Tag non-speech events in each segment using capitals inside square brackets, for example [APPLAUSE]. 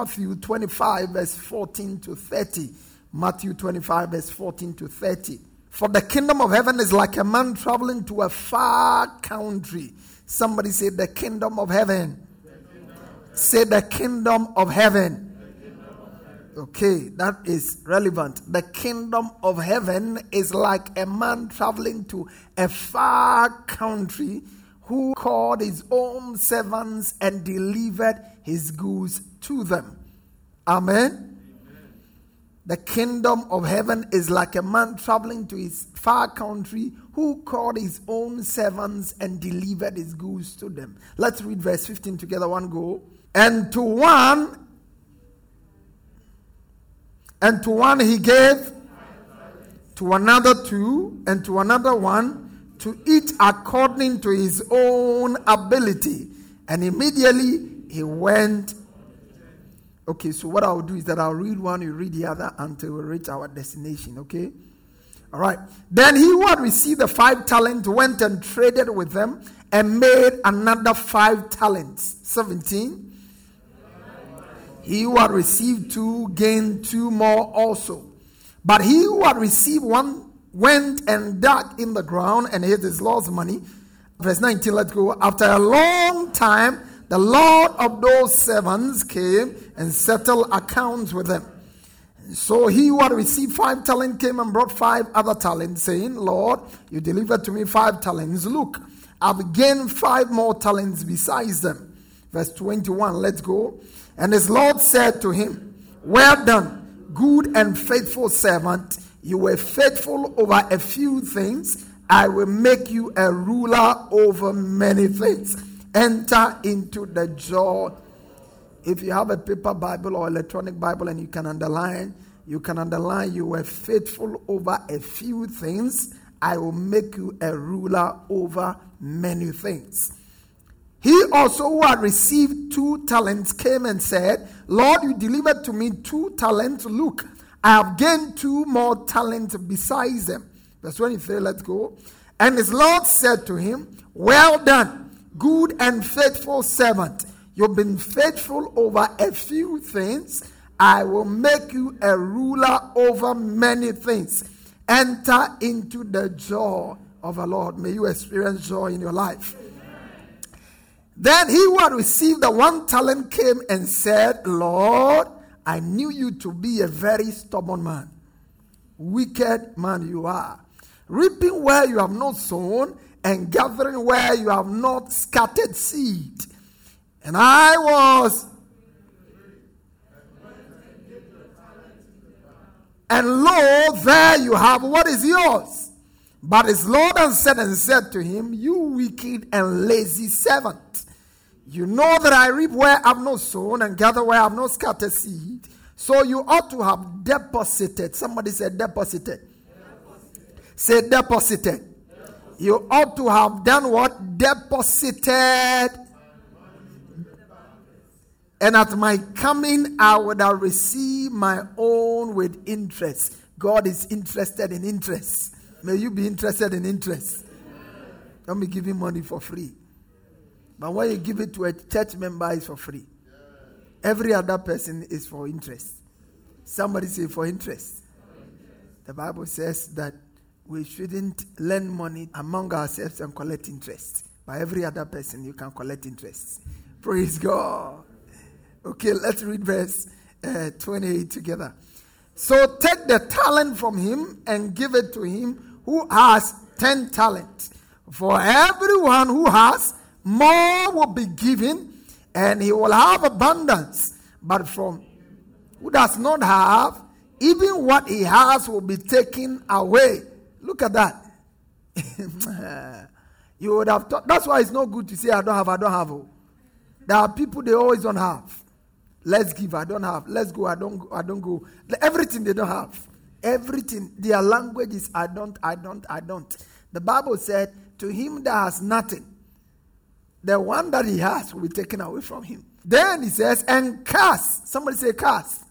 Matthew 25, verse 14 to 30. Matthew 25, verse 14 to 30. For the kingdom of heaven is like a man traveling to a far country. Somebody say, The kingdom of heaven. Say, The kingdom of heaven. Okay, that is relevant. The kingdom of heaven is like a man traveling to a far country who called his own servants and delivered his goods to them. Amen. The kingdom of heaven is like a man traveling to his far country who called his own servants and delivered his goods to them. Let's read verse 15 together, one go. And to one, and to one he gave, to another two, and to another one, to each according to his own ability. And immediately he went Okay, so what I'll do is that I'll read one, you read the other until we reach our destination, okay? All right. Then he who had received the five talents went and traded with them and made another five talents. 17. He who had received two gained two more also. But he who had received one went and dug in the ground and hid his lost money. Verse 19, let's go. After a long time, the Lord of those servants came and settled accounts with them. So he who had received five talents came and brought five other talents, saying, Lord, you delivered to me five talents. Look, I've gained five more talents besides them. Verse 21, let's go. And his Lord said to him, Well done, good and faithful servant. You were faithful over a few things. I will make you a ruler over many things enter into the joy. If you have a paper Bible or electronic Bible and you can underline, you can underline, you were faithful over a few things. I will make you a ruler over many things. He also, who had received two talents, came and said, Lord, you delivered to me two talents. Look, I have gained two more talents besides them. Verse 23, let's go. And his Lord said to him, Well done good and faithful servant. You've been faithful over a few things. I will make you a ruler over many things. Enter into the joy of the Lord. May you experience joy in your life. Then he who had received the one talent came and said, Lord, I knew you to be a very stubborn man. Wicked man you are. Reaping where you have not sown and gathering where you have not scattered seed. And I was. And lo, there you have what is yours. But his Lord answered and said to him, You wicked and lazy servant. You know that I reap where I have not sown and gather where I have not scattered seed. So you ought to have deposited. Somebody said deposited. deposited. Say deposited you ought to have done what? Deposited. And at my coming, I would have received my own with interest. God is interested in interest. May you be interested in interest. Don't be giving money for free. But when you give it to a church member, it's for free. Every other person is for interest. Somebody say for interest. The Bible says that we shouldn't lend money among ourselves and collect interest. By every other person, you can collect interest. Praise God. Okay, let's read verse uh, 28 together. So take the talent from him and give it to him who has 10 talents. For everyone who has, more will be given, and he will have abundance. But from who does not have, even what he has will be taken away. Look at that. [LAUGHS] you would have thought, that's why it's not good to say, I don't have, I don't have. There are people they always don't have. Let's give, I don't have. Let's go, I don't I don't go. Everything they don't have. Everything. Their language is I don't, I don't, I don't. The Bible said, To him that has nothing, the one that he has will be taken away from him. Then he says, and cast. Somebody say cast.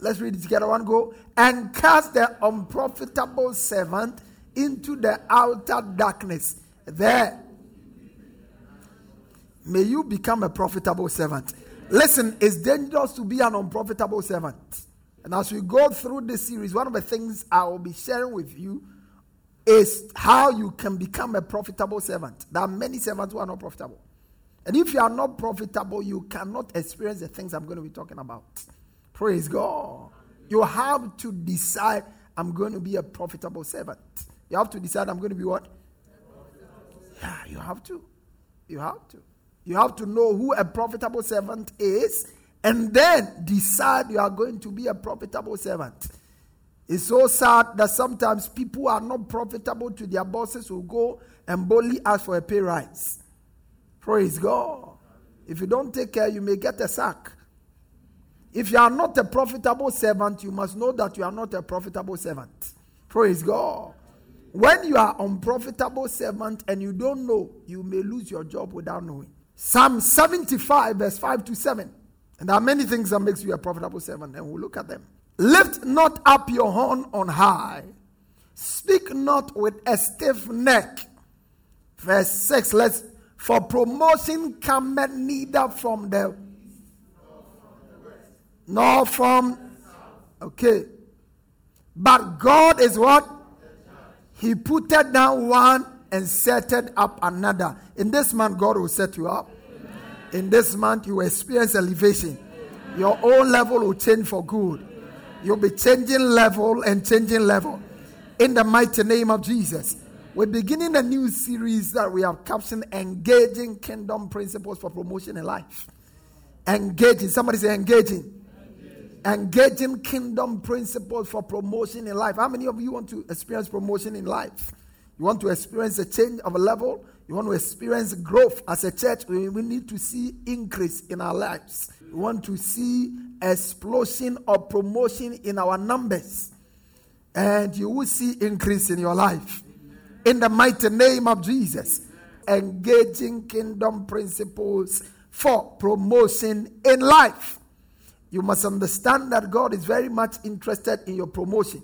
Let's read it together. One go. And cast the unprofitable servant into the outer darkness. There. May you become a profitable servant. Listen, it's dangerous to be an unprofitable servant. And as we go through this series, one of the things I will be sharing with you is how you can become a profitable servant. There are many servants who are not profitable. And if you are not profitable, you cannot experience the things I'm going to be talking about. Praise God. You have to decide, I'm going to be a profitable servant. You have to decide, I'm going to be what? Yeah, you have to. You have to. You have to know who a profitable servant is and then decide you are going to be a profitable servant. It's so sad that sometimes people are not profitable to their bosses who go and boldly ask for a pay rise. Praise God. If you don't take care, you may get a sack. If you are not a profitable servant, you must know that you are not a profitable servant. Praise God. When you are unprofitable servant and you don't know, you may lose your job without knowing. Psalm 75, verse 5 to 7. And there are many things that makes you a profitable servant, and we'll look at them. Lift not up your horn on high. Speak not with a stiff neck. Verse 6. Let's for promotion cometh neither from the nor from okay. But God is what? He put down one and set up another. In this month, God will set you up. In this month, you will experience elevation. Your own level will change for good. You'll be changing level and changing level. In the mighty name of Jesus. We're beginning a new series that we have captioned Engaging Kingdom Principles for Promotion in Life. Engaging. Somebody say engaging. engaging. Engaging kingdom principles for promotion in life. How many of you want to experience promotion in life? You want to experience a change of a level? You want to experience growth as a church? We, we need to see increase in our lives. We want to see explosion or promotion in our numbers. And you will see increase in your life. In the mighty name of Jesus. Engaging kingdom principles for promotion in life. You must understand that God is very much interested in your promotion.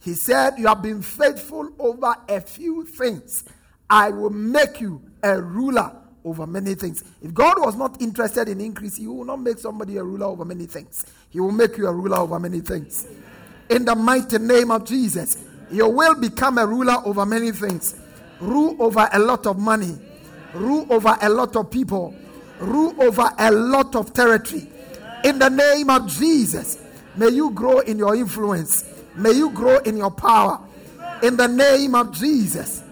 He said, You have been faithful over a few things. I will make you a ruler over many things. If God was not interested in increase, He will not make somebody a ruler over many things. He will make you a ruler over many things. In the mighty name of Jesus, you will become a ruler over many things. Rule over a lot of money, rule over a lot of people, rule over a lot of territory. In the name of Jesus, may you grow in your influence. May you grow in your power in the name of Jesus.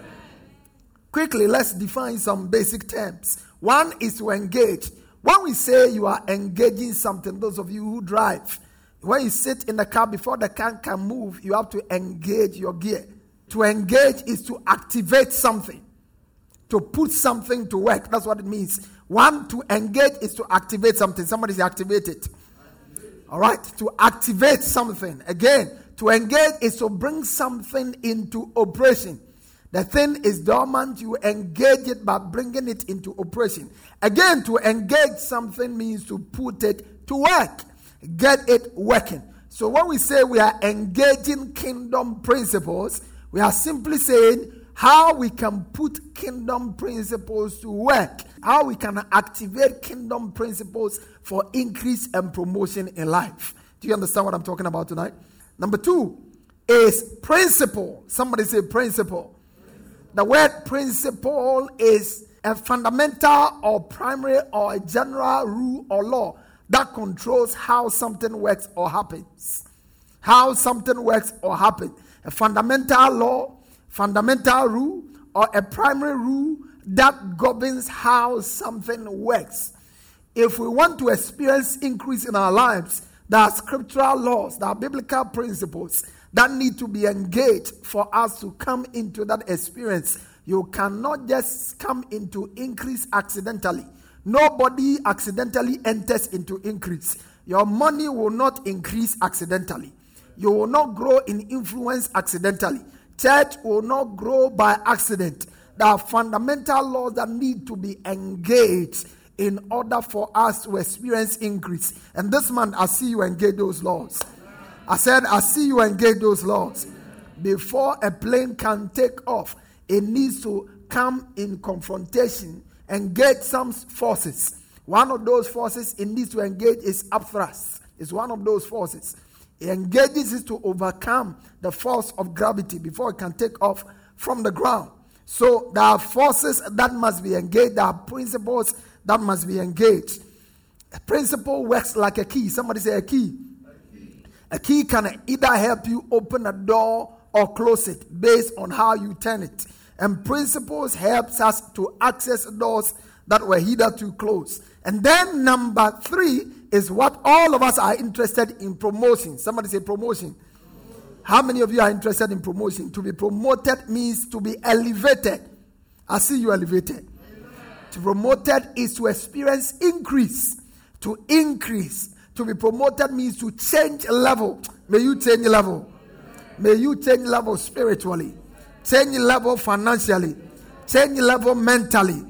Quickly, let's define some basic terms. One is to engage. When we say you are engaging something, those of you who drive, when you sit in the car before the car can move, you have to engage your gear. To engage is to activate something, to put something to work. That's what it means. One, to engage is to activate something. Somebody's activated. All right, to activate something. Again, to engage is to bring something into operation. The thing is dormant, you engage it by bringing it into operation. Again, to engage something means to put it to work, get it working. So when we say we are engaging kingdom principles, we are simply saying how we can put kingdom principles to work, how we can activate kingdom principles for increase and promotion in life. Do you understand what I'm talking about tonight? Number two is principle. Somebody say principle. The word principle is a fundamental or primary or a general rule or law that controls how something works or happens. How something works or happens. A fundamental law, fundamental rule, or a primary rule that governs how something works. If we want to experience increase in our lives, there are scriptural laws, there are biblical principles that need to be engaged for us to come into that experience. You cannot just come into increase accidentally. Nobody accidentally enters into increase. Your money will not increase accidentally. You will not grow in influence accidentally. Church will not grow by accident. There are fundamental laws that need to be engaged in order for us to experience increase. And this month, I see you engage those laws. I said, I see you engage those laws. Before a plane can take off, it needs to come in confrontation, engage some forces. One of those forces it needs to engage is upthrust. It's one of those forces. It engages it to overcome the force of gravity before it can take off from the ground. So there are forces that must be engaged, there are principles that must be engaged. A principle works like a key. Somebody say a key. A key can either help you open a door or close it based on how you turn it. And principles helps us to access doors that were hitherto closed. And then number three is what all of us are interested in promotion. Somebody say promotion. How many of you are interested in promotion? To be promoted means to be elevated. I see you elevated. To be promoted is to experience increase. To increase to be promoted means to change level. May you change level. May you change level spiritually, change level financially, change level mentally.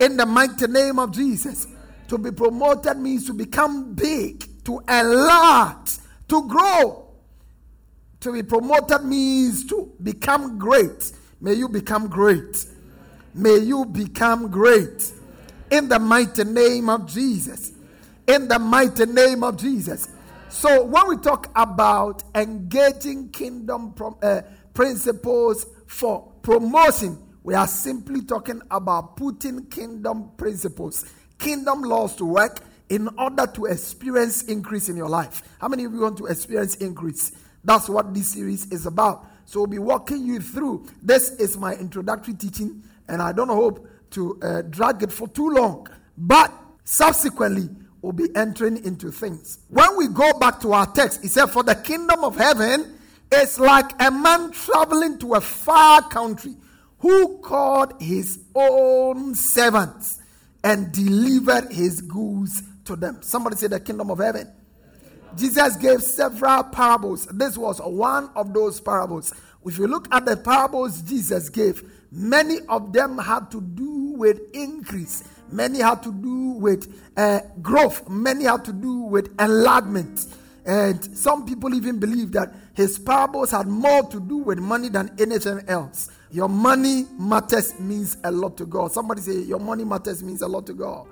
In the mighty name of Jesus. To be promoted means to become big, to enlarge, to grow. To be promoted means to become great. May you become great. May you become great. In the mighty name of Jesus in the mighty name of Jesus. So, when we talk about engaging kingdom prom- uh, principles for promotion, we are simply talking about putting kingdom principles, kingdom laws to work in order to experience increase in your life. How many of you want to experience increase? That's what this series is about. So, we'll be walking you through. This is my introductory teaching, and I don't hope to uh, drag it for too long. But subsequently, will be entering into things. When we go back to our text, he said, For the kingdom of heaven is like a man traveling to a far country who called his own servants and delivered his goods to them. Somebody say, The kingdom of heaven. Jesus gave several parables. This was one of those parables. If you look at the parables Jesus gave, many of them had to do with increase Many had to do with uh, growth. Many had to do with enlargement. And some people even believe that his parables had more to do with money than anything else. Your money matters means a lot to God. Somebody say, Your money matters means a lot to God.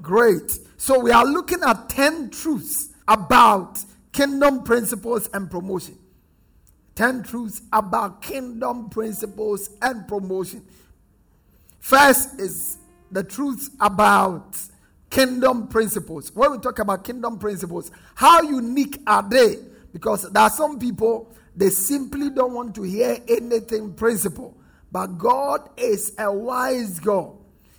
Great. So we are looking at 10 truths about kingdom principles and promotion. 10 truths about kingdom principles and promotion. First is the truth about kingdom principles. When we talk about kingdom principles, how unique are they? Because there are some people, they simply don't want to hear anything principle. But God is a wise God.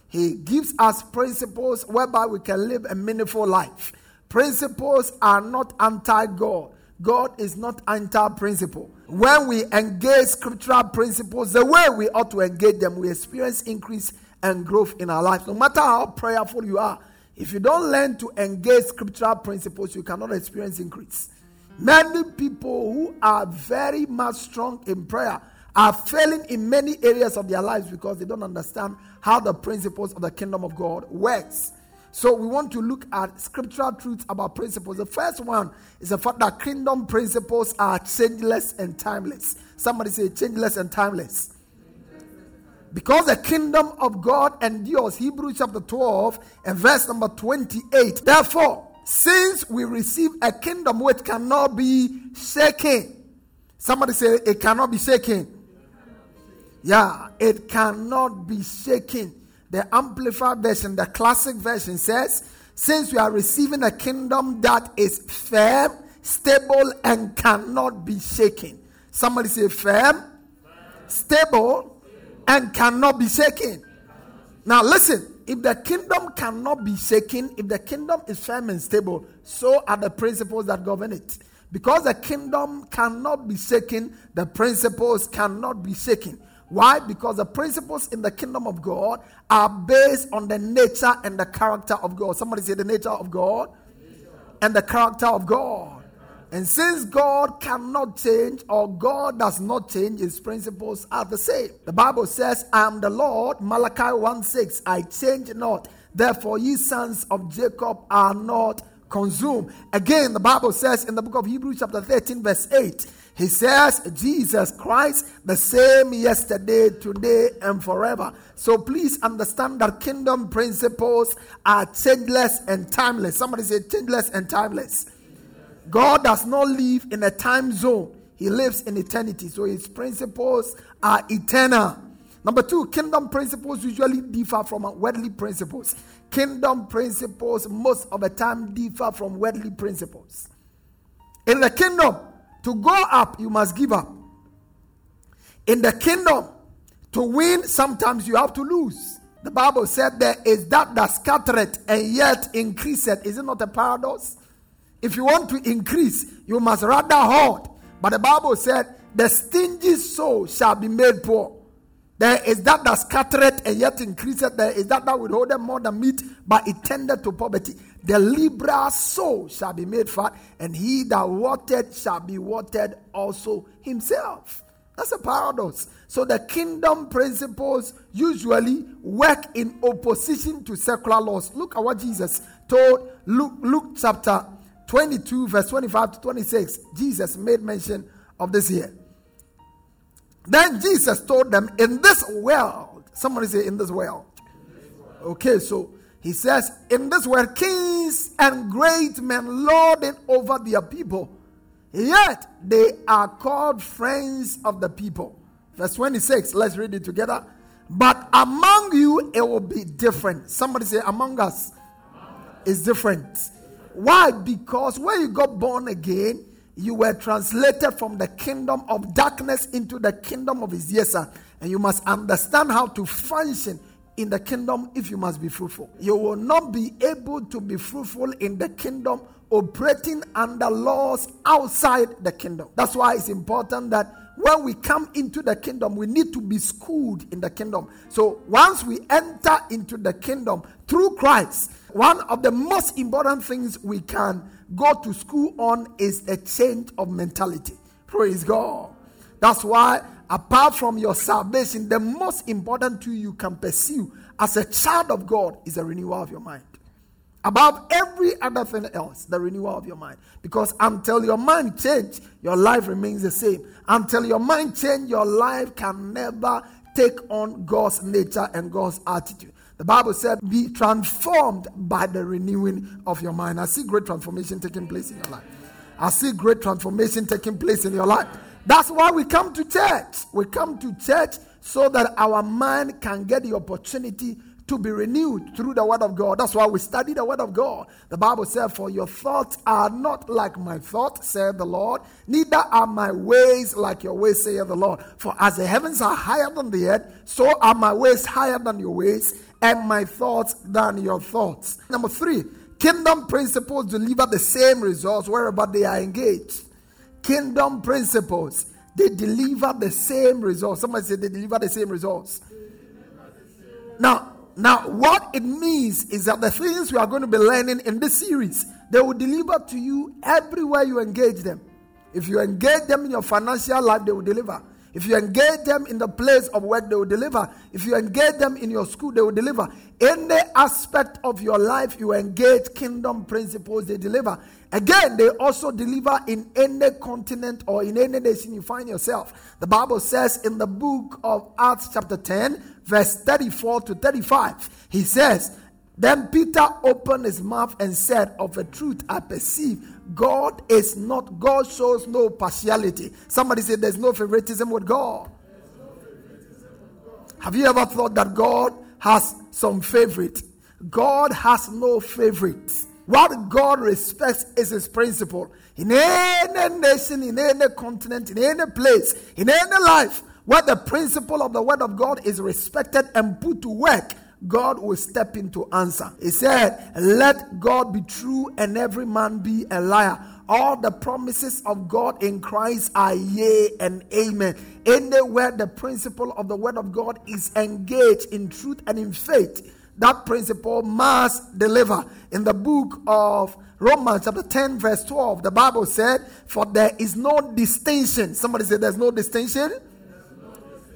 He gives us principles whereby we can live a meaningful life. Principles are not anti God. God is not anti principle. When we engage scriptural principles the way we ought to engage them, we experience increase and growth in our life. No matter how prayerful you are, if you don't learn to engage scriptural principles, you cannot experience increase. Many people who are very much strong in prayer are failing in many areas of their lives because they don't understand how the principles of the kingdom of God works. So we want to look at scriptural truths about principles. The first one is the fact that kingdom principles are changeless and timeless. Somebody say changeless and timeless. Because the kingdom of God endures. Hebrews chapter 12 and verse number 28. Therefore, since we receive a kingdom which cannot be shaken. Somebody say it cannot be shaken. Yeah, it cannot be shaken. The Amplified Version, the classic version says, since we are receiving a kingdom that is firm, stable, and cannot be shaken. Somebody say firm, stable, and cannot be shaken. Now, listen if the kingdom cannot be shaken, if the kingdom is firm and stable, so are the principles that govern it. Because the kingdom cannot be shaken, the principles cannot be shaken. Why? Because the principles in the kingdom of God are based on the nature and the character of God. Somebody say the nature of God and the character of God. And since God cannot change or God does not change, his principles are the same. The Bible says, I am the Lord, Malachi 1 6, I change not. Therefore, ye sons of Jacob are not consumed. Again, the Bible says in the book of Hebrews, chapter 13, verse 8, he says, Jesus Christ, the same yesterday, today, and forever. So please understand that kingdom principles are changeless and timeless. Somebody say, changeless and timeless. God does not live in a time zone, He lives in eternity. So His principles are eternal. Number two, kingdom principles usually differ from worldly principles. Kingdom principles, most of the time, differ from worldly principles. In the kingdom, to go up, you must give up. In the kingdom, to win, sometimes you have to lose. The Bible said there is that that scattereth and yet increaseth. Is it not a paradox? If you want to increase, you must rather hoard. But the Bible said, the stingy soul shall be made poor. There is that that scattereth and yet increaseth. There is that that withholdeth more than meat, but it tended to poverty. The liberal soul shall be made fat, and he that watered shall be watered also himself. That's a paradox. So the kingdom principles usually work in opposition to secular laws. Look at what Jesus told Luke, Luke chapter 22, verse 25 to 26, Jesus made mention of this here. Then Jesus told them, In this world, somebody say, In this world. Okay, so he says, In this world, kings and great men lord it over their people, yet they are called friends of the people. Verse 26, let's read it together. But among you, it will be different. Somebody say, Among us, is different. Why? Because when you got born again, you were translated from the kingdom of darkness into the kingdom of his dear son. And you must understand how to function in the kingdom if you must be fruitful. You will not be able to be fruitful in the kingdom operating under laws outside the kingdom. That's why it's important that when we come into the kingdom, we need to be schooled in the kingdom. So once we enter into the kingdom through Christ, one of the most important things we can go to school on is a change of mentality. Praise God. That's why, apart from your salvation, the most important tool you can pursue as a child of God is a renewal of your mind. Above every other thing else, the renewal of your mind. Because until your mind change, your life remains the same. Until your mind change, your life can never take on God's nature and God's attitude. The Bible said, Be transformed by the renewing of your mind. I see great transformation taking place in your life. I see great transformation taking place in your life. That's why we come to church. We come to church so that our mind can get the opportunity to be renewed through the word of God. That's why we study the word of God. The Bible says, For your thoughts are not like my thoughts, said the Lord, neither are my ways like your ways, saith the Lord. For as the heavens are higher than the earth, so are my ways higher than your ways, and my thoughts than your thoughts. Number three, kingdom principles deliver the same results wherever they are engaged. Kingdom principles, they deliver the same results. Somebody say they deliver the same results. Now, now, what it means is that the things we are going to be learning in this series, they will deliver to you everywhere you engage them. If you engage them in your financial life, they will deliver. If you engage them in the place of work, they will deliver. If you engage them in your school, they will deliver. Any aspect of your life you engage kingdom principles, they deliver. Again, they also deliver in any continent or in any nation you find yourself. The Bible says in the book of Acts, chapter 10, verse 34 to 35, he says, Then Peter opened his mouth and said, Of a truth I perceive God is not, God shows no partiality. Somebody said there's no favoritism with God. Have you ever thought that God has some favorite? God has no favorites. What God respects is his principle. In any nation, in any continent, in any place, in any life, where the principle of the word of God is respected and put to work, God will step in to answer. He said, Let God be true and every man be a liar. All the promises of God in Christ are yea and amen. Anywhere the principle of the word of God is engaged in truth and in faith, that principle must deliver. In the book of Romans, chapter 10, verse 12, the Bible said, For there is no distinction. Somebody said, There's no distinction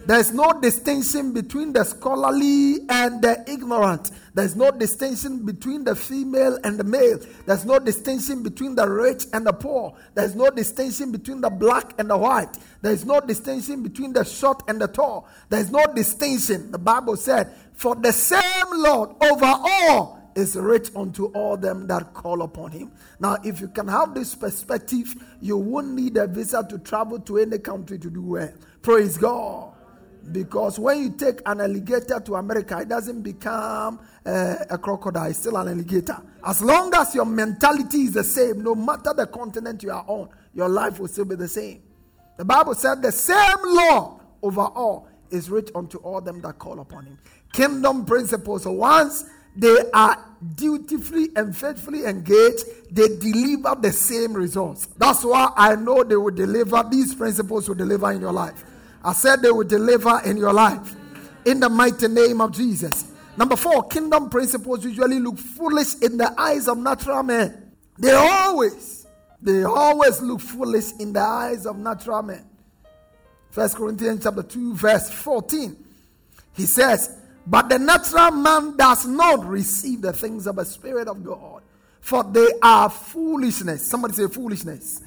there's no distinction between the scholarly and the ignorant. There's no distinction between the female and the male. There's no distinction between the rich and the poor. There's no distinction between the black and the white. There's no distinction between the short and the tall. There's no distinction. The Bible said, For the same Lord over all is rich unto all them that call upon him. Now, if you can have this perspective, you won't need a visa to travel to any country to do well. Praise God. Because when you take an alligator to America, it doesn't become uh, a crocodile, it's still an alligator. As long as your mentality is the same, no matter the continent you are on, your life will still be the same. The Bible said, The same law over all is rich unto all them that call upon him. Kingdom principles. So once they are dutifully and faithfully engaged, they deliver the same results. That's why I know they will deliver, these principles will deliver in your life. I said they will deliver in your life. In the mighty name of Jesus. Number four, kingdom principles usually look foolish in the eyes of natural men. They always, they always look foolish in the eyes of natural men. First Corinthians chapter 2, verse 14. He says, But the natural man does not receive the things of the Spirit of God, for they are foolishness. Somebody say foolishness.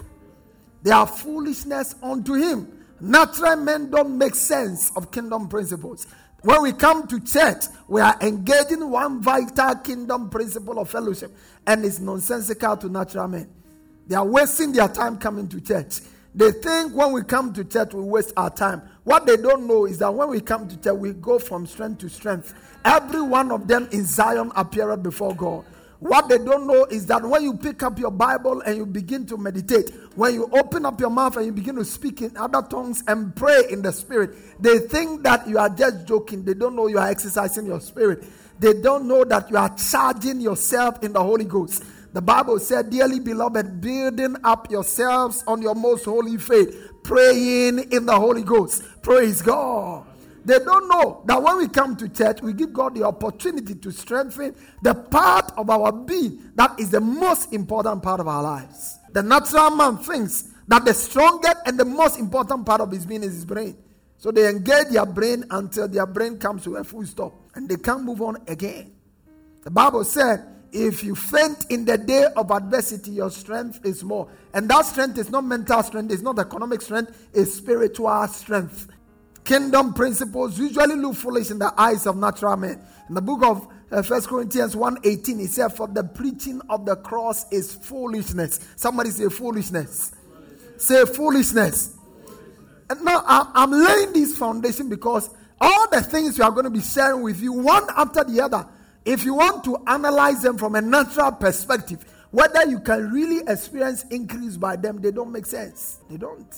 They are foolishness unto him Natural men don't make sense of kingdom principles. When we come to church, we are engaging one vital kingdom principle of fellowship, and it's nonsensical to natural men. They are wasting their time coming to church. They think when we come to church, we waste our time. What they don't know is that when we come to church, we go from strength to strength. Every one of them in Zion appeared before God. What they don't know is that when you pick up your Bible and you begin to meditate, when you open up your mouth and you begin to speak in other tongues and pray in the spirit, they think that you are just joking. They don't know you are exercising your spirit. They don't know that you are charging yourself in the Holy Ghost. The Bible said, Dearly beloved, building up yourselves on your most holy faith, praying in the Holy Ghost. Praise God. They don't know that when we come to church, we give God the opportunity to strengthen the part of our being that is the most important part of our lives. The natural man thinks that the strongest and the most important part of his being is his brain. So they engage their brain until their brain comes to a full stop and they can't move on again. The Bible said, if you faint in the day of adversity, your strength is more. And that strength is not mental strength, it's not economic strength, it's spiritual strength. Kingdom principles usually look foolish in the eyes of natural men. In the book of uh, 1 Corinthians 1.18, it says, For the preaching of the cross is foolishness. Somebody say foolishness. Say foolishness. And now I'm, I'm laying this foundation because all the things we are going to be sharing with you, one after the other, if you want to analyze them from a natural perspective, whether you can really experience increase by them, they don't make sense. They don't.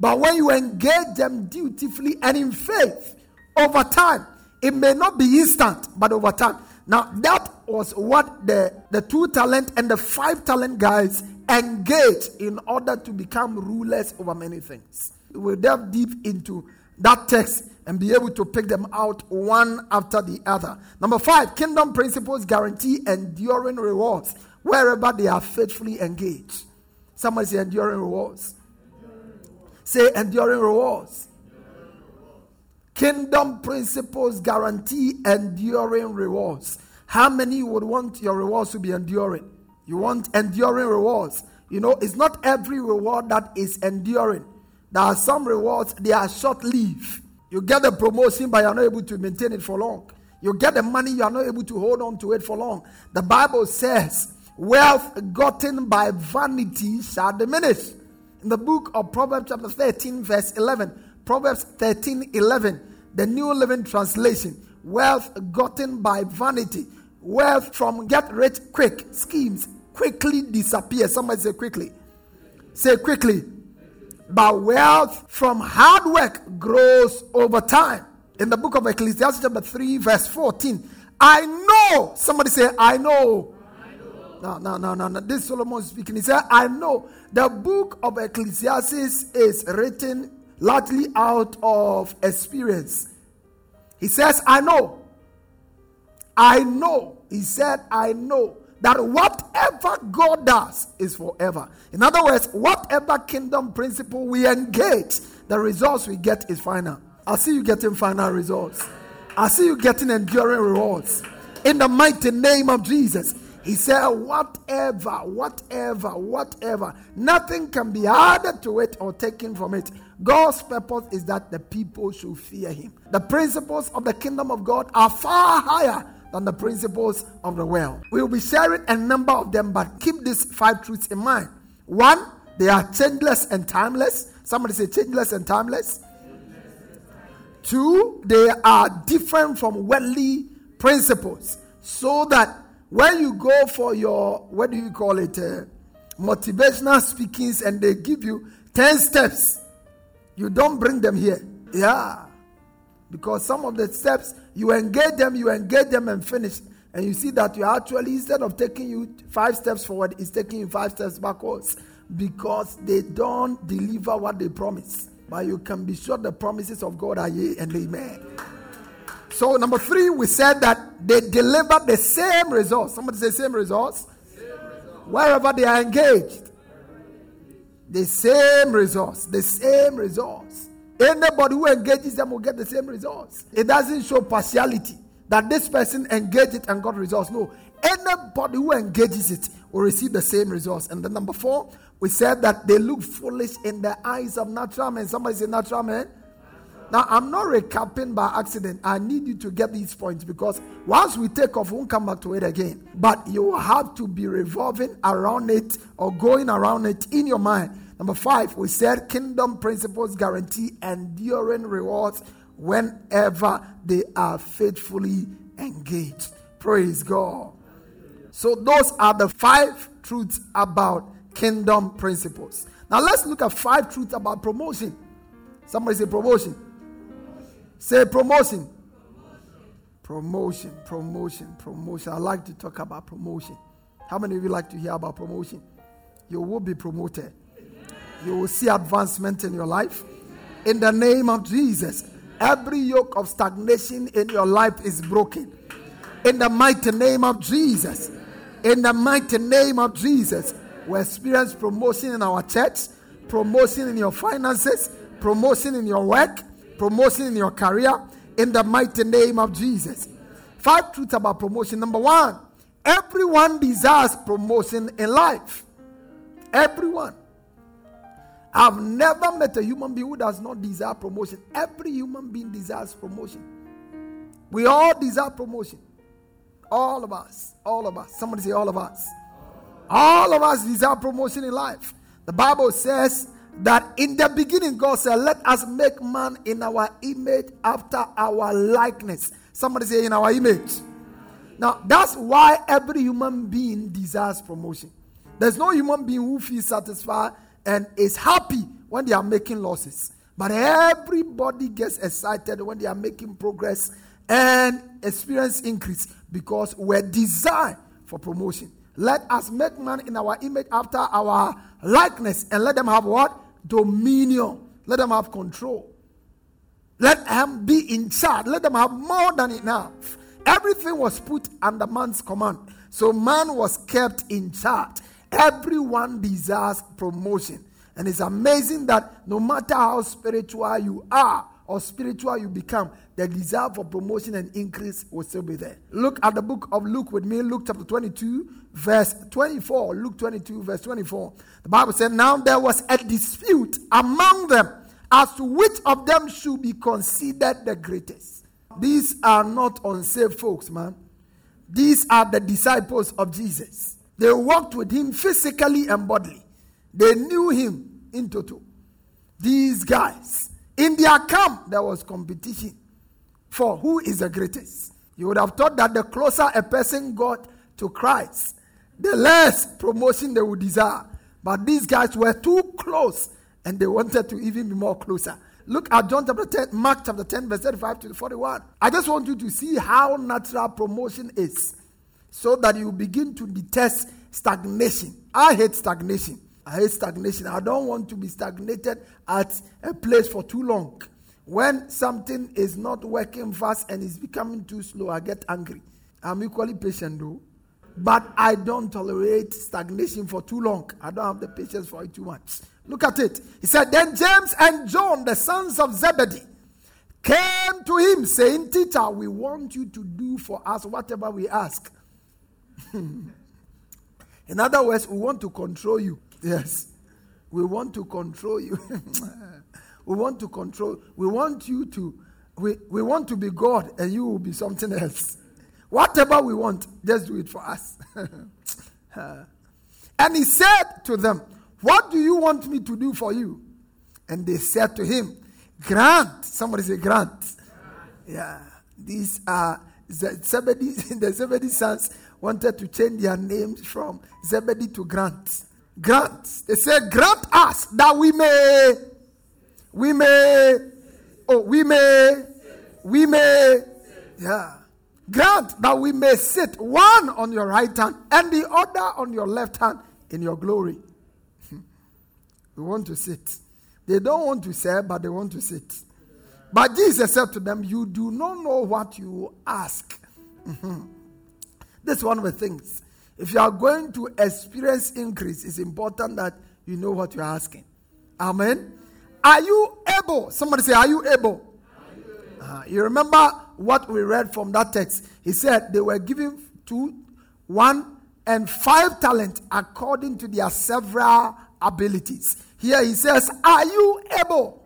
But when you engage them dutifully and in faith, over time, it may not be instant, but over time. Now, that was what the, the two talent and the five talent guys engaged in order to become rulers over many things. We'll delve deep into that text and be able to pick them out one after the other. Number five, kingdom principles guarantee enduring rewards wherever they are faithfully engaged. Somebody say enduring rewards. Say enduring rewards. Kingdom principles guarantee enduring rewards. How many would want your rewards to be enduring? You want enduring rewards. You know, it's not every reward that is enduring. There are some rewards, they are short lived. You get the promotion, but you're not able to maintain it for long. You get the money, you are not able to hold on to it for long. The Bible says, wealth gotten by vanity shall diminish in the book of Proverbs, chapter 13, verse 11. Proverbs 13, 11, the New Living Translation. Wealth gotten by vanity wealth from get rich quick schemes quickly disappear. Somebody say quickly. Say quickly. But wealth from hard work grows over time. In the book of Ecclesiastes, chapter 3, verse 14. I know. Somebody say, I know. No, no, no, no, no. This Solomon speaking. He said, I know. The book of Ecclesiastes is written largely out of experience. He says, I know. I know. He said, I know that whatever God does is forever. In other words, whatever kingdom principle we engage, the results we get is final. I see you getting final results. I see you getting enduring rewards. In the mighty name of Jesus. He said, whatever, whatever, whatever, nothing can be added to it or taken from it. God's purpose is that the people should fear Him. The principles of the kingdom of God are far higher than the principles of the world. We will be sharing a number of them, but keep these five truths in mind. One, they are changeless and timeless. Somebody say changeless and timeless. Two, they are different from worldly principles. So that when you go for your, what do you call it, uh, motivational speakings, and they give you 10 steps, you don't bring them here. Yeah. Because some of the steps, you engage them, you engage them and finish. And you see that you actually, instead of taking you five steps forward, it's taking you five steps backwards. Because they don't deliver what they promise. But you can be sure the promises of God are yea and amen. So, number three, we said that they deliver the same results. Somebody say same results. Same results. Wherever they are engaged. The same results. The same results. Anybody who engages them will get the same results. It doesn't show partiality that this person engaged it and got results. No, anybody who engages it will receive the same results. And the number four, we said that they look foolish in the eyes of natural men. Somebody say natural men. Now, I'm not recapping by accident. I need you to get these points because once we take off, we won't come back to it again. But you have to be revolving around it or going around it in your mind Number five, we said kingdom principles guarantee enduring rewards whenever they are faithfully engaged. Praise God. So, those are the five truths about kingdom principles. Now, let's look at five truths about promotion. Somebody say promotion. Say promotion. Promotion, promotion, promotion. I like to talk about promotion. How many of you like to hear about promotion? You will be promoted you will see advancement in your life. In the name of Jesus, every yoke of stagnation in your life is broken. In the mighty name of Jesus, in the mighty name of Jesus, we experience promotion in our church, promotion in your finances, promotion in your work, promotion in your career, in the mighty name of Jesus. Five truths about promotion. Number one, everyone desires promotion in life. Everyone. I've never met a human being who does not desire promotion. Every human being desires promotion. We all desire promotion. All of us. All of us. Somebody say, all of us. All of us desire promotion in life. The Bible says that in the beginning, God said, Let us make man in our image after our likeness. Somebody say, in our image. Now, that's why every human being desires promotion. There's no human being who feels satisfied and is happy when they are making losses. But everybody gets excited when they are making progress and experience increase because we're designed for promotion. Let us make man in our image after our likeness and let them have what? Dominion. Let them have control. Let them be in charge. Let them have more than enough. Everything was put under man's command. So man was kept in charge. Everyone desires promotion. And it's amazing that no matter how spiritual you are or spiritual you become, the desire for promotion and increase will still be there. Look at the book of Luke with me, Luke chapter 22, verse 24. Luke 22, verse 24. The Bible said, Now there was a dispute among them as to which of them should be considered the greatest. These are not unsaved folks, man. These are the disciples of Jesus. They walked with him physically and bodily. They knew him in total. These guys, in their camp, there was competition for who is the greatest. You would have thought that the closer a person got to Christ, the less promotion they would desire. But these guys were too close and they wanted to even be more closer. Look at John chapter 10, Mark chapter 10, verse 35 to 41. I just want you to see how natural promotion is so that you begin to detest stagnation. I hate stagnation. I hate stagnation. I don't want to be stagnated at a place for too long. When something is not working fast and is becoming too slow, I get angry. I'm equally patient though. But I don't tolerate stagnation for too long. I don't have the patience for it too much. Look at it. He said, Then James and John, the sons of Zebedee, came to him, saying, Teacher, we want you to do for us whatever we ask. [LAUGHS] In other words, we want to control you. Yes. We want to control you. [LAUGHS] we want to control. We want you to, we, we want to be God and you will be something else. Whatever we want, just do it for us. [LAUGHS] and he said to them, What do you want me to do for you? And they said to him, Grant. Somebody say, Grant. Yeah. These are Zebedee, the Zebedee [LAUGHS] sons wanted to change their names from Zebedee to Grant. Grant. They said, Grant us that we may, we may, oh, we may, we may, yeah. Grant that we may sit one on your right hand and the other on your left hand in your glory. [LAUGHS] we want to sit. They don't want to serve, but they want to sit. But Jesus said to them, You do not know what you ask. Mm-hmm. This is one of the things. If you are going to experience increase, it's important that you know what you're asking. Amen. Are you able? Somebody say, Are you able? Uh, you remember what we read from that text? He said they were given two, one, and five talents according to their several abilities. Here he says, Are you able?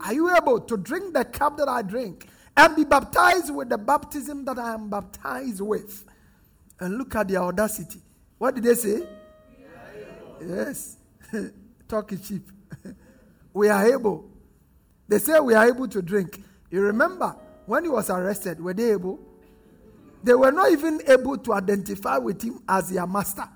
Are you able to drink the cup that I drink and be baptized with the baptism that I am baptized with? And look at their audacity. What did they say? Yes. [LAUGHS] Talk is cheap. [LAUGHS] we are able. They say we are able to drink. You remember when he was arrested, were they able? They were not even able to identify with him as their master,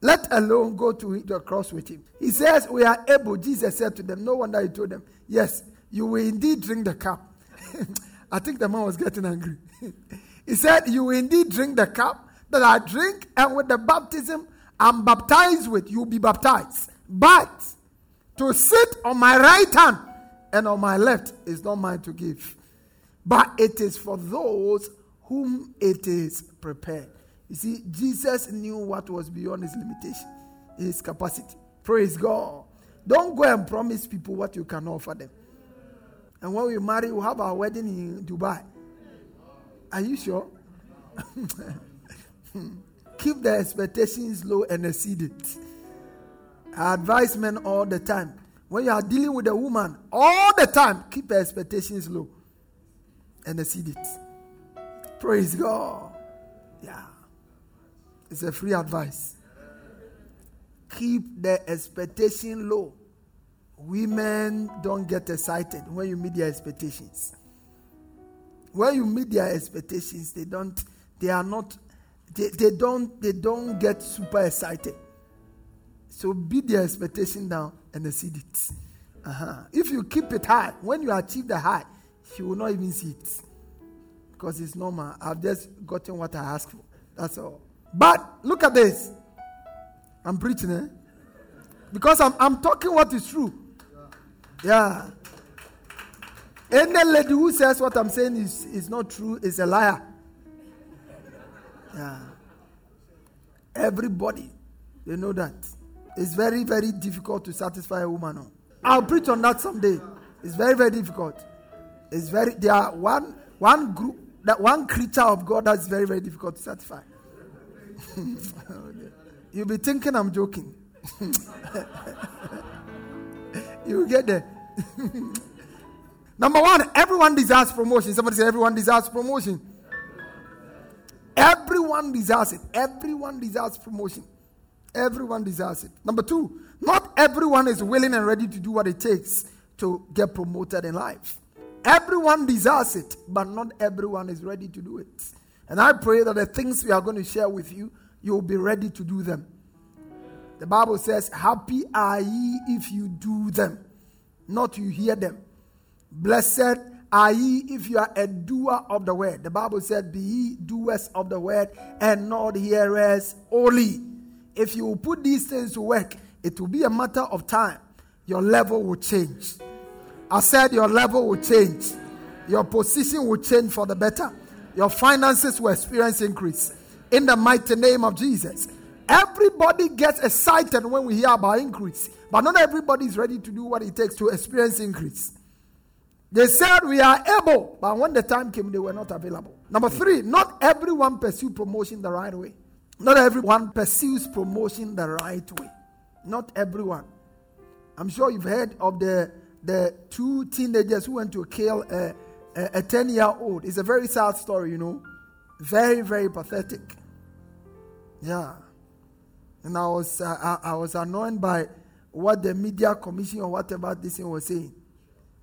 let alone go to the cross with him. He says, We are able. Jesus said to them, No wonder he told them, Yes, you will indeed drink the cup. [LAUGHS] I think the man was getting angry. [LAUGHS] he said, You will indeed drink the cup that I drink, and with the baptism I'm baptized with, you'll be baptized. But to sit on my right hand and on my left is not mine to give, but it is for those whom it is prepared. You see, Jesus knew what was beyond his limitation, his capacity. Praise God. Don't go and promise people what you can offer them. And when we marry, we'll have our wedding in Dubai. Are you sure? [LAUGHS] Keep the expectations low and exceed it. I advise men all the time. When you are dealing with a woman, all the time, keep expectations low and exceed it. Praise God. Yeah. It's a free advice. Keep the expectation low. Women don't get excited when you meet their expectations. When you meet their expectations, they don't, they are not, they, they don't, they don't get super excited. So beat their expectation down and exceed it. Uh-huh. If you keep it high, when you achieve the high, you will not even see it because it's normal. I've just gotten what I asked for. That's all. But look at this. I'm preaching, eh? Because I'm, I'm talking what is true. Yeah. Any lady who says what I'm saying is, is not true is a liar. Yeah. Everybody, they know that. It's very, very difficult to satisfy a woman. I'll preach on that someday. It's very, very difficult. It's very, there are one, one group, that one creature of God that's very, very difficult to satisfy. [LAUGHS] You'll be thinking I'm joking. [LAUGHS] you get there. [LAUGHS] Number one, everyone desires promotion. Somebody say, everyone desires promotion. Everyone desires it. Everyone desires promotion. Everyone desires it. Number two, not everyone is willing and ready to do what it takes to get promoted in life. Everyone desires it, but not everyone is ready to do it. And I pray that the things we are going to share with you, you'll be ready to do them. The Bible says, Happy are ye if you do them, not you hear them. Blessed are ye if you are a doer of the word. The Bible said, Be ye doers of the word and not hearers only. If you put these things to work, it will be a matter of time. Your level will change. I said, Your level will change. Your position will change for the better. Your finances will experience increase. In the mighty name of Jesus. Everybody gets excited when we hear about increase, but not everybody is ready to do what it takes to experience increase. They said we are able, but when the time came, they were not available. Number three, not everyone pursues promotion the right way. Not everyone pursues promotion the right way. Not everyone. I'm sure you've heard of the, the two teenagers who went to kill a, a, a 10 year old. It's a very sad story, you know. Very, very pathetic. Yeah. And I was, uh, I, I was annoyed by what the media commission or whatever this thing was saying.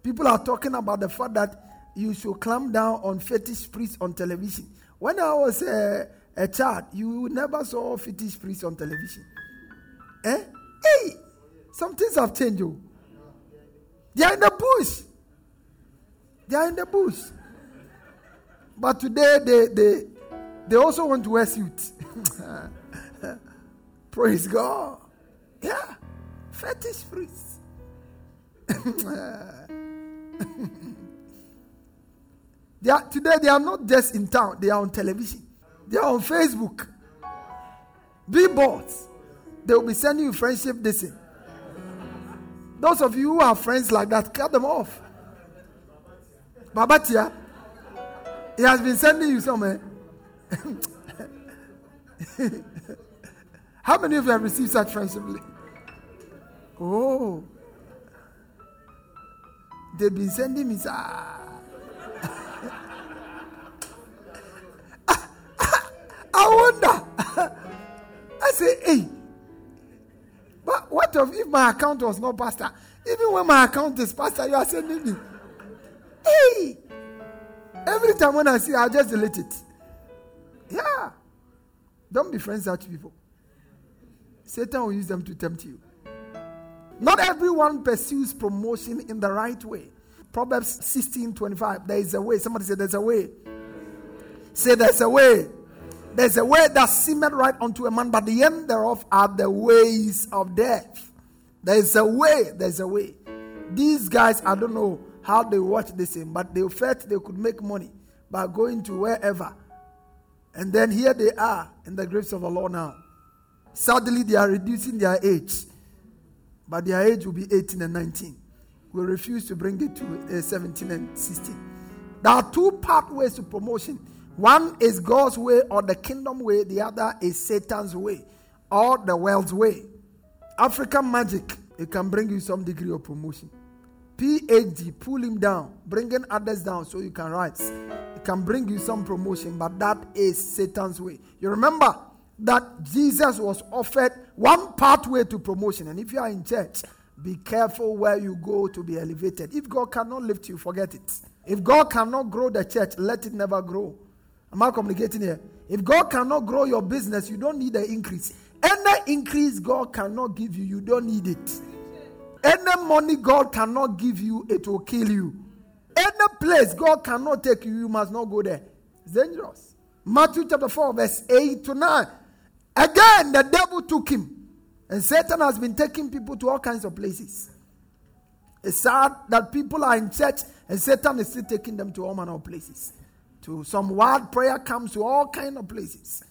People are talking about the fact that you should clamp down on fetish priests on television. When I was a, child, you never saw fetish priests on television. Eh? Hey, some things have changed. You. They are in the bush. They are in the bush. But today they they they also want to wear suits. [LAUGHS] Praise God. Yeah. Fetish priests. [LAUGHS] they are, today they are not just in town, they are on television. They are on Facebook. Billboards. They will be sending you friendship this Those of you who have friends like that, cut them off. Babatia, he has been sending you somewhere. [LAUGHS] How many of you have received such friendship? Oh. They've been sending me. Ah. [LAUGHS] I wonder. [LAUGHS] I say, hey. But what if my account was not pastor? Even when my account is pastor, you are sending me. Hey. Every time when I see, I just delete it. Yeah. Don't be friends with such people. Satan will use them to tempt you. Not everyone pursues promotion in the right way. Proverbs 16 25. There is a way. Somebody said, There's a way. Say, There's a way. There's a way that seemeth right unto a man, but the end thereof are the ways of death. There's a way. There's a way. These guys, I don't know how they watch this thing, but they felt they could make money by going to wherever. And then here they are in the graves of Lord now. Sadly, they are reducing their age, but their age will be 18 and 19. We refuse to bring it to uh, 17 and 16. There are two pathways to promotion. One is God's way or the kingdom way, the other is Satan's way or the world's way. African magic, it can bring you some degree of promotion. PhD, pull him down, bringing others down so you can rise. It can bring you some promotion, but that is Satan's way. You remember, that Jesus was offered one pathway to promotion. And if you are in church, be careful where you go to be elevated. If God cannot lift you, forget it. If God cannot grow the church, let it never grow. Am I communicating here? If God cannot grow your business, you don't need an increase. Any increase God cannot give you, you don't need it. Any money God cannot give you, it will kill you. Any place God cannot take you, you must not go there. It's dangerous. Matthew chapter 4, verse 8 to 9. Again, the devil took him. And Satan has been taking people to all kinds of places. It's sad that people are in church and Satan is still taking them to all manner of places. To some wild prayer comes to all kind of places.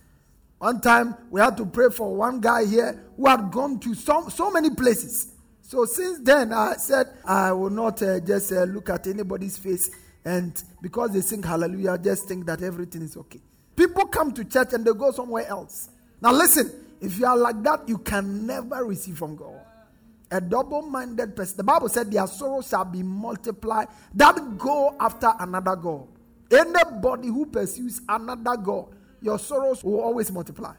One time we had to pray for one guy here who had gone to so, so many places. So since then I said I will not uh, just uh, look at anybody's face and because they sing hallelujah, just think that everything is okay. People come to church and they go somewhere else. Now, listen, if you are like that, you can never receive from God. A double minded person. The Bible said, Their sorrow shall be multiplied that go after another God. Anybody who pursues another God, your sorrows will always multiply.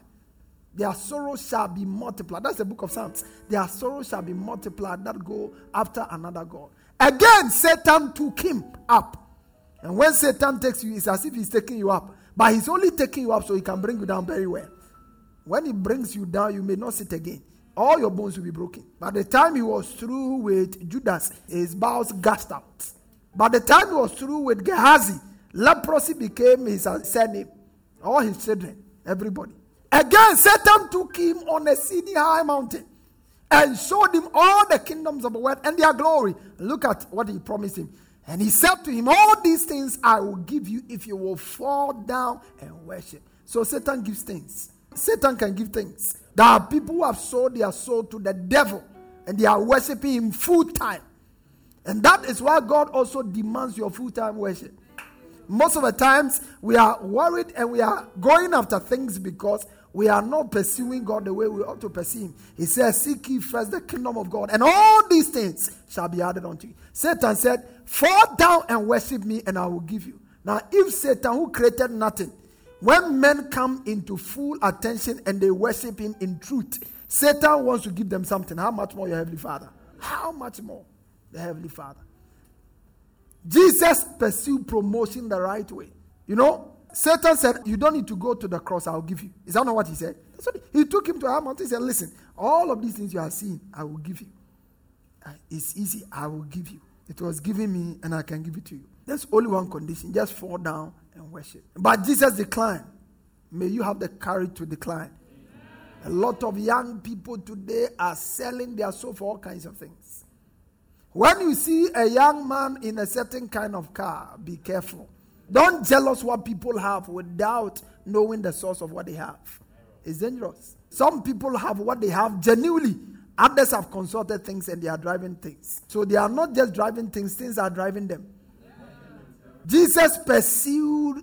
Their sorrows shall be multiplied. That's the book of Psalms. Their sorrows shall be multiplied that go after another God. Again, Satan took him up And when Satan takes you, it's as if he's taking you up. But he's only taking you up so he can bring you down very well. When he brings you down, you may not sit again. All your bones will be broken. By the time he was through with Judas, his bowels gushed out. By the time he was through with Gehazi, leprosy became his surname. All his children, everybody. Again, Satan took him on a city high mountain and showed him all the kingdoms of the world and their glory. Look at what he promised him. And he said to him, All these things I will give you if you will fall down and worship. So Satan gives things. Satan can give things. There are people who have sold their soul to the devil and they are worshiping him full time. And that is why God also demands your full time worship. Most of the times we are worried and we are going after things because we are not pursuing God the way we ought to pursue Him. He says, Seek ye first the kingdom of God, and all these things shall be added unto you. Satan said, Fall down and worship me, and I will give you. Now, if Satan, who created nothing, when men come into full attention and they worship him in truth, Satan wants to give them something. How much more your Heavenly Father? How much more the Heavenly Father? Jesus pursued promotion the right way. You know, Satan said, You don't need to go to the cross, I'll give you. Is that not what he said? That's what he, he took him to a mountain and said, Listen, all of these things you are seeing, I will give you. Uh, it's easy, I will give you. It was given me, and I can give it to you. There's only one condition just fall down and worship. But Jesus declined. May you have the courage to decline. A lot of young people today are selling their soul for all kinds of things. When you see a young man in a certain kind of car, be careful. Don't jealous what people have without knowing the source of what they have. It's dangerous. Some people have what they have genuinely. Others have consulted things and they are driving things. So they are not just driving things, things are driving them. Jesus pursued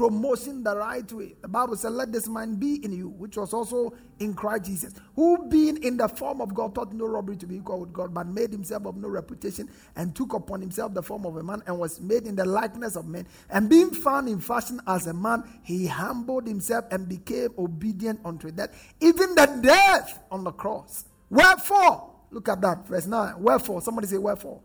promotion the right way. The Bible said, Let this mind be in you, which was also in Christ Jesus, who being in the form of God thought no robbery to be equal with God, but made himself of no reputation, and took upon himself the form of a man, and was made in the likeness of men. And being found in fashion as a man, he humbled himself and became obedient unto death, even the death on the cross. Wherefore, look at that, verse 9. Wherefore, somebody say, Wherefore.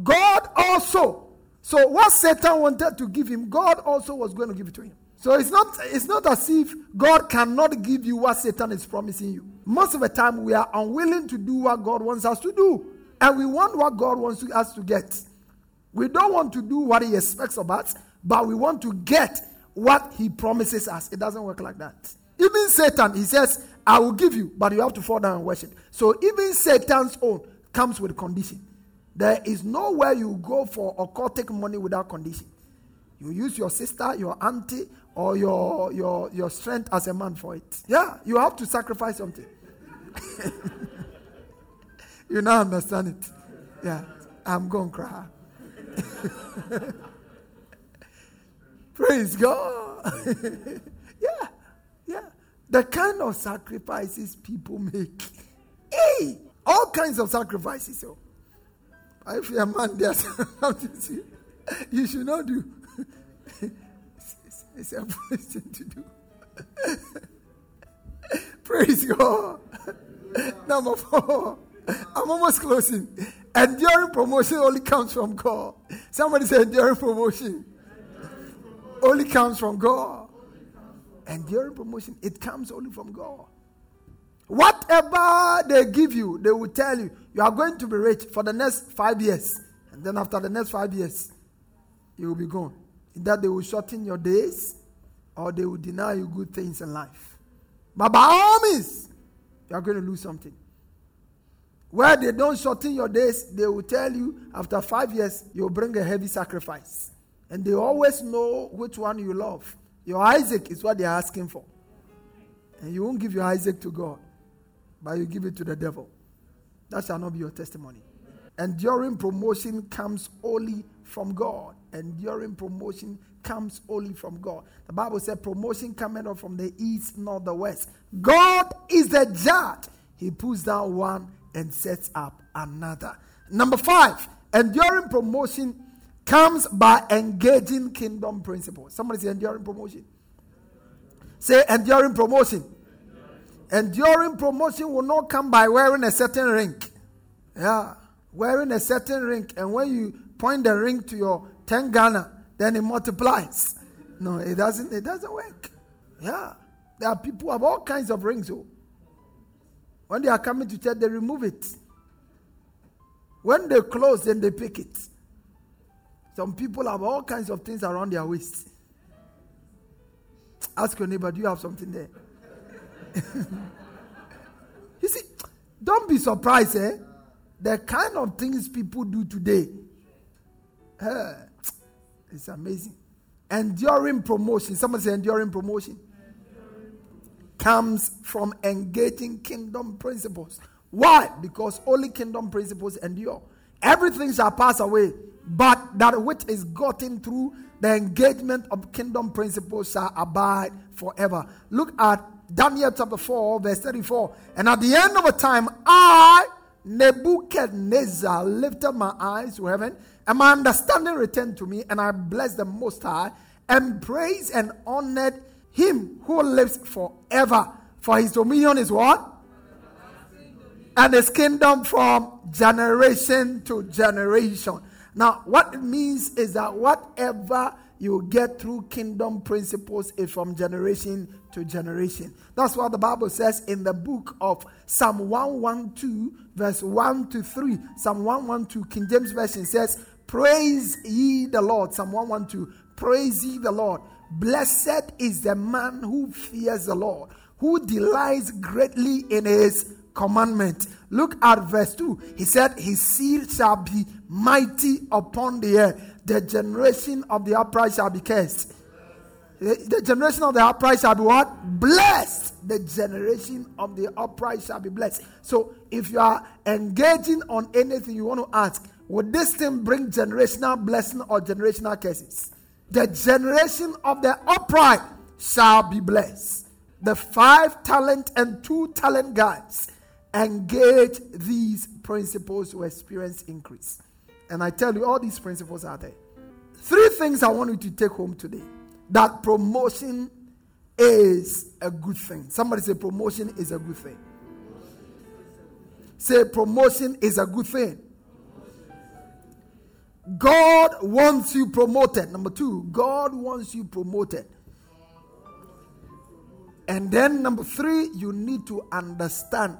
God also so what Satan wanted to give him, God also was going to give it to him. So it's not it's not as if God cannot give you what Satan is promising you. Most of the time we are unwilling to do what God wants us to do. And we want what God wants us to get. We don't want to do what he expects of us, but we want to get what he promises us. It doesn't work like that. Even Satan, he says, I will give you, but you have to fall down and worship. So even Satan's own comes with condition. There is nowhere you go for occultic money without condition. You use your sister, your auntie, or your, your, your strength as a man for it. Yeah, you have to sacrifice something. [LAUGHS] you now understand it. Yeah, I'm going to cry. [LAUGHS] Praise God. [LAUGHS] yeah, yeah. The kind of sacrifices people make. Hey, all kinds of sacrifices. So. If you're a man, there's [LAUGHS] something you should not do. [LAUGHS] it's, a foolish thing to do. [LAUGHS] Praise God. Number four. I'm almost closing. Enduring promotion only comes from God. Somebody say enduring promotion. Only comes from God. Enduring promotion, it comes only from God. Whatever they give you, they will tell you, you are going to be rich for the next five years. And then after the next five years, you will be gone. Either they will shorten your days or they will deny you good things in life. But by all means, you are going to lose something. Where they don't shorten your days, they will tell you after five years, you'll bring a heavy sacrifice. And they always know which one you love. Your Isaac is what they're asking for. And you won't give your Isaac to God but you give it to the devil. That shall not be your testimony. Enduring promotion comes only from God. Enduring promotion comes only from God. The Bible said, promotion coming up from the east, not the west. God is the judge. He puts down one and sets up another. Number five, enduring promotion comes by engaging kingdom principles. Somebody say enduring promotion. Say enduring promotion. Enduring promotion will not come by wearing a certain ring. Yeah, wearing a certain ring. And when you point the ring to your 10 Ghana, then it multiplies. No, it doesn't. It doesn't work. Yeah, there are people who have all kinds of rings. Oh, when they are coming to church, they remove it. When they close, then they pick it. Some people have all kinds of things around their waist. Ask your neighbor, do you have something there? [LAUGHS] you see, don't be surprised, eh? The kind of things people do today. Eh, it's amazing. Enduring promotion. Someone say enduring promotion. Comes from engaging kingdom principles. Why? Because only kingdom principles endure. Everything shall pass away, but that which is gotten through the engagement of kingdom principles shall abide forever. Look at Daniel chapter 4, verse 34. And at the end of the time, I, Nebuchadnezzar, lifted my eyes to heaven, and my understanding returned to me, and I blessed the Most High, and praised and honored him who lives forever. For his dominion is what? And his kingdom from generation to generation. Now, what it means is that whatever you get through kingdom principles is from generation to generation. That's what the Bible says in the book of Psalm 112, verse 1 to 3. Psalm 112, King James Version says, Praise ye the Lord. Psalm 112, Praise ye the Lord. Blessed is the man who fears the Lord, who delights greatly in his commandment. Look at verse 2. He said, His seed shall be mighty upon the earth. The generation of the upright shall be cursed. The generation of the upright shall be what? Blessed. The generation of the upright shall be blessed. So if you are engaging on anything you want to ask, would this thing bring generational blessing or generational curses? The generation of the upright shall be blessed. The five talent and two talent guys engage these principles to experience increase. And I tell you, all these principles are there. Three things I want you to take home today that promotion is a good thing. Somebody say, promotion is a good thing. Say, promotion is a good thing. God wants you promoted. Number two, God wants you promoted. And then number three, you need to understand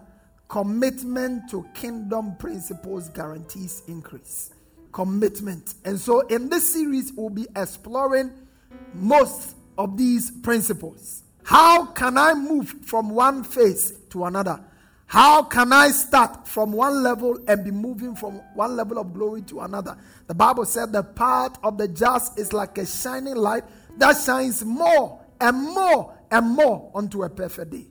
commitment to kingdom principles guarantees increase. Commitment. And so in this series, we'll be exploring most of these principles. How can I move from one phase to another? How can I start from one level and be moving from one level of glory to another? The Bible said the path of the just is like a shining light that shines more and more and more unto a perfect day.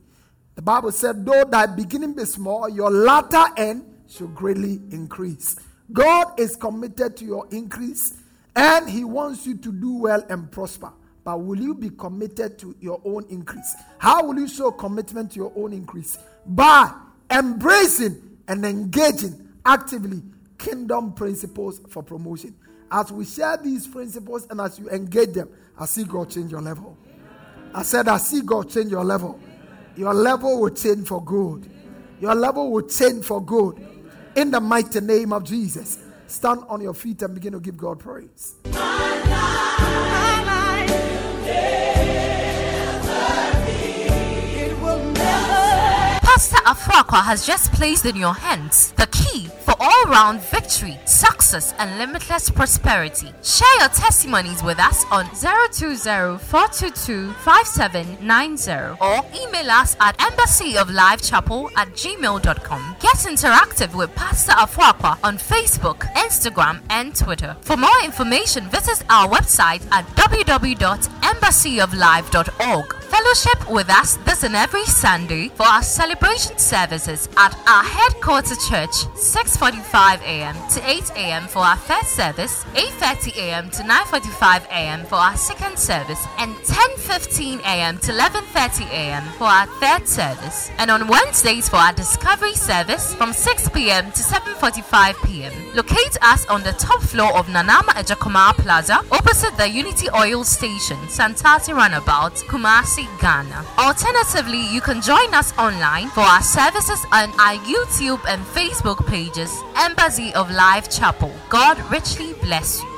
The Bible said, though thy beginning be small, your latter end should greatly increase. God is committed to your increase and He wants you to do well and prosper. But will you be committed to your own increase? How will you show commitment to your own increase? By embracing and engaging actively kingdom principles for promotion. As we share these principles and as you engage them, I see God change your level. I said, I see God change your level. Your level will change for good. Your level will change for good. In the mighty name of Jesus. Stand on your feet and begin to give God praise. Pastor Afrakwa has just placed in your hands the key all round victory, success, and limitless prosperity. Share your testimonies with us on 020 422 5790 or email us at embassyoflifechapel at gmail.com. Get interactive with Pastor Afrakwa on Facebook, Instagram, and Twitter. For more information, visit our website at www.embassyoflife.org. Fellowship with us this and every Sunday for our celebration services at our headquarters church, 6:45 a.m. to 8 a.m. for our first service, 8:30 a.m. to 9:45 a.m. for our second service, and 10:15 a.m. to 11:30 a.m. for our third service. And on Wednesdays for our discovery service from 6 p.m. to 7:45 p.m. Locate us on the top floor of Nanama Ejakoma Plaza, opposite the Unity Oil Station, Santasi Runabout, Kumasi, Ghana. Alternatively, you can join us online for our services on our YouTube and Facebook pages, Embassy of Life Chapel. God richly bless you.